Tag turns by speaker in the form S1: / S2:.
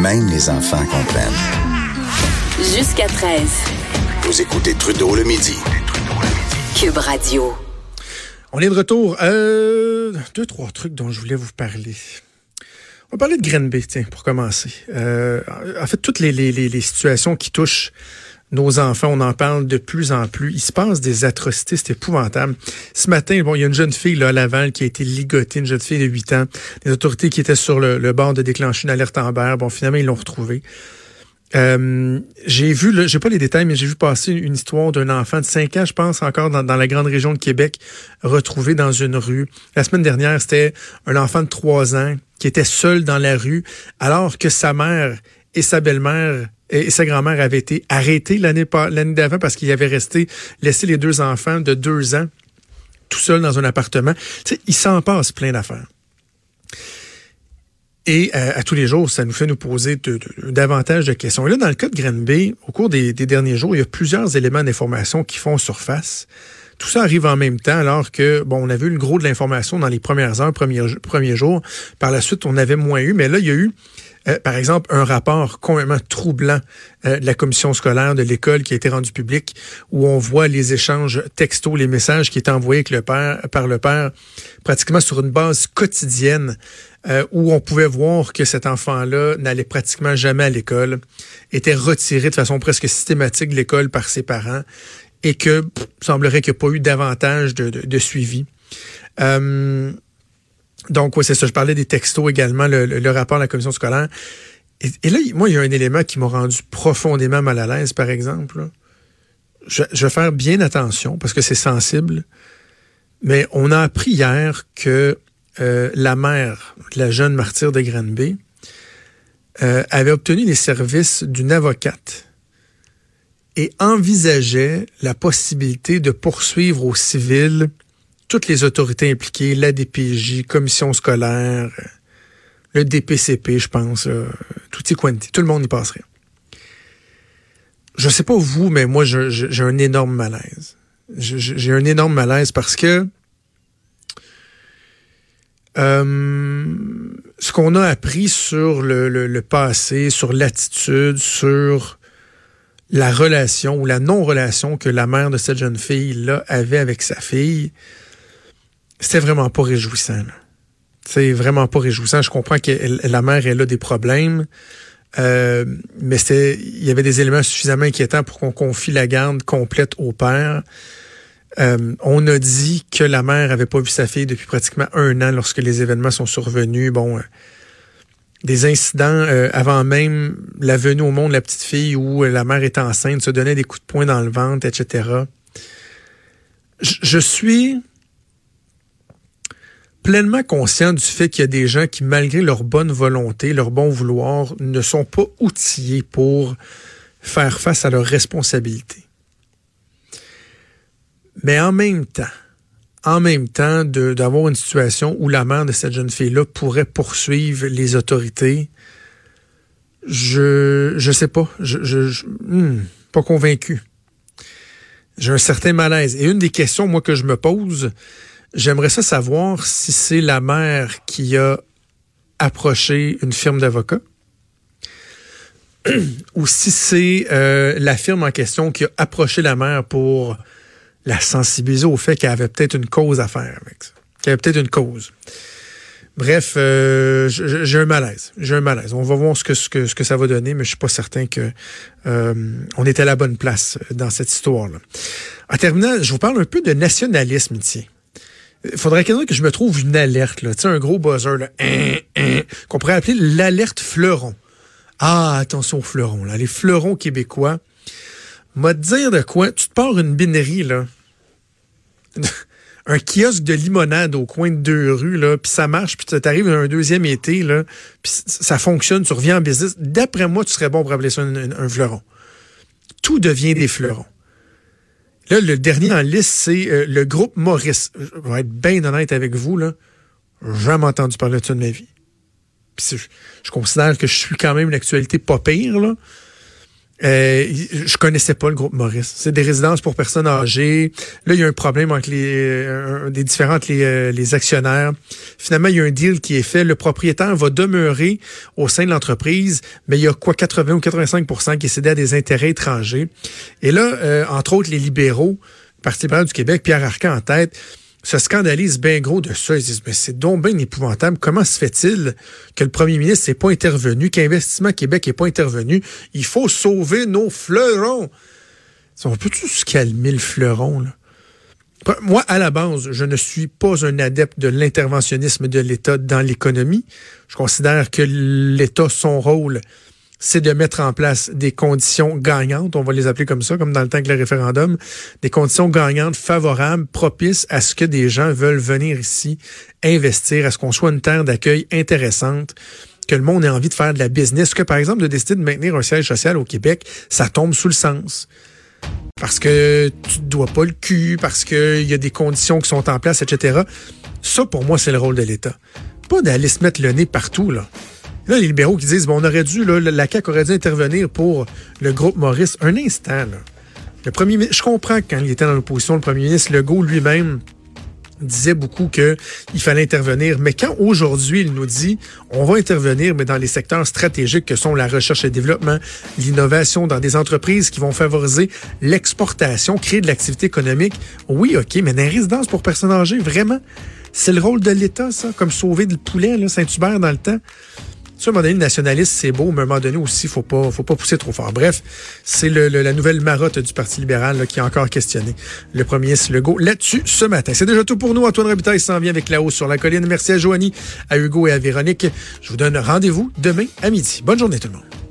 S1: Même les enfants comprennent.
S2: Jusqu'à 13.
S1: Vous écoutez Trudeau le midi.
S2: Cube Radio.
S3: On est de retour. Euh, deux, trois trucs dont je voulais vous parler. On va parler de Grenby, tiens, pour commencer. Euh, en fait, toutes les, les, les, situations qui touchent nos enfants, on en parle de plus en plus. Il se passe des atrocités, c'est épouvantable. Ce matin, bon, il y a une jeune fille là, à Laval qui a été ligotée, une jeune fille de 8 ans. Les autorités qui étaient sur le, bord de déclencher une alerte en Bon, finalement, ils l'ont retrouvée. Euh, j'ai vu, j'ai pas les détails, mais j'ai vu passer une histoire d'un enfant de 5 ans, je pense, encore dans, dans, la grande région de Québec, retrouvé dans une rue. La semaine dernière, c'était un enfant de 3 ans qui était seul dans la rue, alors que sa mère et sa belle-mère et sa grand-mère avaient été arrêtées l'année d'avant parce qu'il avait resté laissé les deux enfants de 2 ans tout seul dans un appartement. Il s'en passe plein d'affaires. Et euh, à tous les jours, ça nous fait nous poser davantage de questions. Et là, dans le cas de Granby, au cours des, derniers jours, il y a plusieurs éléments d'information qui font surface. Tout ça arrive en même temps, alors que, bon, on avait eu le gros de l'information dans les premières heures, premiers, premiers jours. Par la suite, on avait moins eu. Mais là, il y a eu, euh, par exemple, un rapport complètement troublant euh, de la commission scolaire de l'école qui a été rendu public, où on voit les échanges textos, les messages qui étaient envoyés le père, par le père, pratiquement sur une base quotidienne euh, où on pouvait voir que cet enfant-là n'allait pratiquement jamais à l'école, était retiré de façon presque systématique de l'école par ses parents et que semblerait qu'il n'y a pas eu davantage de, suivi. Euh, donc, oui, c'est ça. Je parlais des textos également, le, rapport de la commission scolaire. Et, là, moi, il y a un élément qui m'a rendu profondément mal à l'aise, par exemple. Je, je, vais faire bien attention parce que c'est sensible. Mais on a appris hier que euh, la mère de la jeune martyre de Granby euh, avait obtenu les services d'une avocate et envisageait la possibilité de poursuivre au civil toutes les autorités impliquées, la DPJ, commission scolaire, le DPCP, je pense, tout y tout le monde y passerait. Je sais pas vous, mais moi, j'ai un énorme malaise. J'ai un énorme malaise parce que euh, ce qu'on a appris sur le, passé, sur l'attitude, sur la relation ou la non-relation que la mère de cette jeune fille-là avait avec sa fille, c'était vraiment pas réjouissant. C'est vraiment pas réjouissant. Je comprends que la mère, elle a des problèmes. Euh, mais il y avait des éléments suffisamment inquiétants pour qu'on confie la garde complète au père. Euh, on a dit que la mère avait pas vu sa fille depuis pratiquement un an lorsque les événements sont survenus. Bon, euh, des incidents euh, avant même la venue au monde de la petite fille où la mère est enceinte, se donnait des coups de poing dans le ventre, etc. je suis pleinement conscient du fait qu'il y a des gens qui, malgré leur bonne volonté, leur bon vouloir, ne sont pas outillés pour faire face à leurs responsabilités. Mais en même temps, en même temps d'avoir une situation où la mère de cette jeune fille-là pourrait poursuivre les autorités, je je sais pas, je, je, hmm, pas convaincu. J'ai un certain malaise. Et une des questions moi que je me pose, j'aimerais ça savoir si c'est la mère qui a approché une firme d'avocats ou si c'est euh, la firme en question qui a approché la mère pour la sensibiliser au fait qu'elle avait peut-être une cause à faire avec ça. Qu'elle avait peut-être une cause. Bref, euh, j'ai un malaise. J'ai un malaise. On va voir ce que, ce que, ce que ça va donner, mais je suis pas certain que euh, on est à la bonne place dans cette histoire-là. En terminant, je vous parle un peu de nationalisme ici. Il faudrait que je me trouve une alerte, là, tu un gros buzzer, là, hein, hein, qu'on pourrait appeler l'alerte fleuron. Ah, attention aux fleurons, là, les fleurons québécois. M'a dire de quoi, tu te pars une binerie, là. un kiosque de limonade au coin de deux rues, là, puis ça marche, puis tu arrives un deuxième été, là, puis ça fonctionne, tu reviens en business. D'après moi, tu serais bon pour appeler ça un, fleuron. Tout devient des fleurons. Là, le dernier la liste, c'est euh, le groupe Maurice. Je vais être bien honnête avec vous, là. Jamais entendu parler de ça de ma vie. Je, je, considère que je suis quand même une actualité pas pire, là. Euh, je connaissais pas le groupe Maurice. C'est des résidences pour personnes âgées. Là, il y a un problème avec les euh, des différentes les, euh, les, actionnaires. Finalement, il y a un deal qui est fait. Le propriétaire va demeurer au sein de l'entreprise, mais il y a quoi 80 ou 85% qui est à des intérêts étrangers. Et là, euh, entre autres, les libéraux, Parti libéral du Québec, Pierre Arcan en tête, se scandalisent bien gros de ça. Ils disent, mais c'est donc bien épouvantable. Comment se fait-il que le premier ministre n'est pas intervenu, qu'Investissement Québec n'est pas intervenu? Il faut sauver nos fleurons. On peut-tu se calmer le fleuron? Moi, à la base, je ne suis pas un adepte de l'interventionnisme de l'État dans l'économie. Je considère que l'État, son rôle, c'est de mettre en place des conditions gagnantes, on va les appeler comme ça, comme dans le temps que le référendum, des conditions gagnantes favorables, propices à ce que des gens veulent venir ici investir, à ce qu'on soit une terre d'accueil intéressante, que le monde ait envie de faire de la business, que par exemple de décider de maintenir un siège social au Québec, ça tombe sous le sens. Parce que tu ne dois pas le cul, parce qu'il y a des conditions qui sont en place, etc. Ça, pour moi, c'est le rôle de l'État. Pas d'aller se mettre le nez partout, là. Là, les libéraux qui disent, bon, on aurait dû, la CAQ aurait dû intervenir pour le groupe Maurice. Un instant, là. Le premier je comprends que quand il était dans l'opposition, le premier ministre Legault lui-même disait beaucoup qu'il fallait intervenir. Mais quand aujourd'hui il nous dit on va intervenir, mais dans les secteurs stratégiques que sont la recherche et développement, l'innovation, dans des entreprises qui vont favoriser l'exportation, créer de l'activité économique, oui, OK, mais dans les résidences pour personnes âgées, vraiment, c'est le rôle de l'État, ça, comme sauver le poulet, Saint-Hubert dans le temps? Sur un moment donné, nationaliste, c'est beau, mais à un moment donné aussi, faut pas, faut pas pousser trop fort. Bref, c'est la nouvelle marotte du Parti libéral qui a encore questionné le premier ministre Legault là-dessus ce matin. C'est déjà tout pour nous. Antoine Robitaille s'en vient avec la hausse sur la colline. Merci à Joanie, à Hugo et à Véronique. Je vous donne rendez-vous demain à midi. Bonne journée tout le monde.